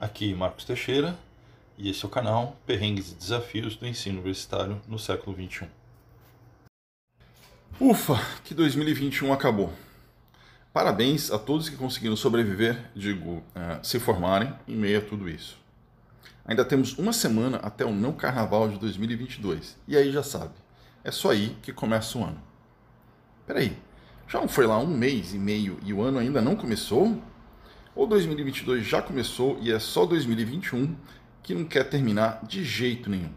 Aqui Marcos Teixeira e esse é o canal Perrengues e Desafios do Ensino Universitário no século XXI. Ufa, que 2021 acabou. Parabéns a todos que conseguiram sobreviver, digo, uh, se formarem em meio a tudo isso. Ainda temos uma semana até o não carnaval de 2022 e aí já sabe, é só aí que começa o ano. Peraí, já não foi lá um mês e meio e o ano ainda não começou? Ou 2022 já começou e é só 2021 que não quer terminar de jeito nenhum?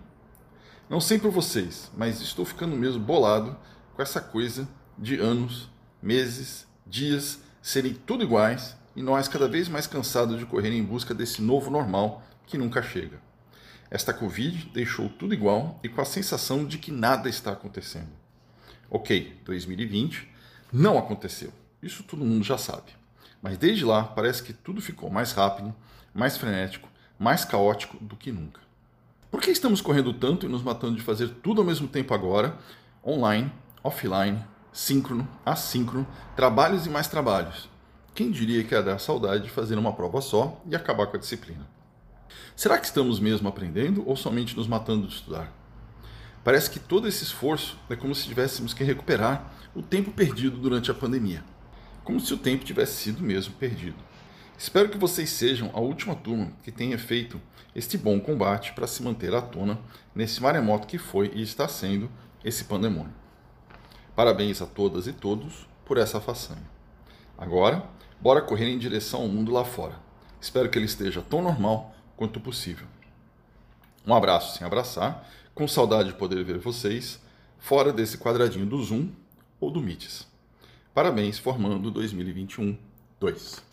Não sei por vocês, mas estou ficando mesmo bolado com essa coisa de anos, meses, dias serem tudo iguais e nós cada vez mais cansados de correr em busca desse novo normal que nunca chega. Esta Covid deixou tudo igual e com a sensação de que nada está acontecendo. Ok, 2020 não aconteceu. Isso todo mundo já sabe. Mas desde lá parece que tudo ficou mais rápido, mais frenético, mais caótico do que nunca. Por que estamos correndo tanto e nos matando de fazer tudo ao mesmo tempo agora, online, offline, síncrono, assíncrono, trabalhos e mais trabalhos? Quem diria que ia dar saudade de fazer uma prova só e acabar com a disciplina? Será que estamos mesmo aprendendo ou somente nos matando de estudar? Parece que todo esse esforço é como se tivéssemos que recuperar o tempo perdido durante a pandemia. Como se o tempo tivesse sido mesmo perdido. Espero que vocês sejam a última turma que tenha feito este bom combate para se manter à tona nesse maremoto que foi e está sendo esse pandemônio. Parabéns a todas e todos por essa façanha. Agora, bora correr em direção ao mundo lá fora. Espero que ele esteja tão normal quanto possível. Um abraço sem abraçar, com saudade de poder ver vocês fora desse quadradinho do Zoom ou do Meets. Parabéns formando 2021 2.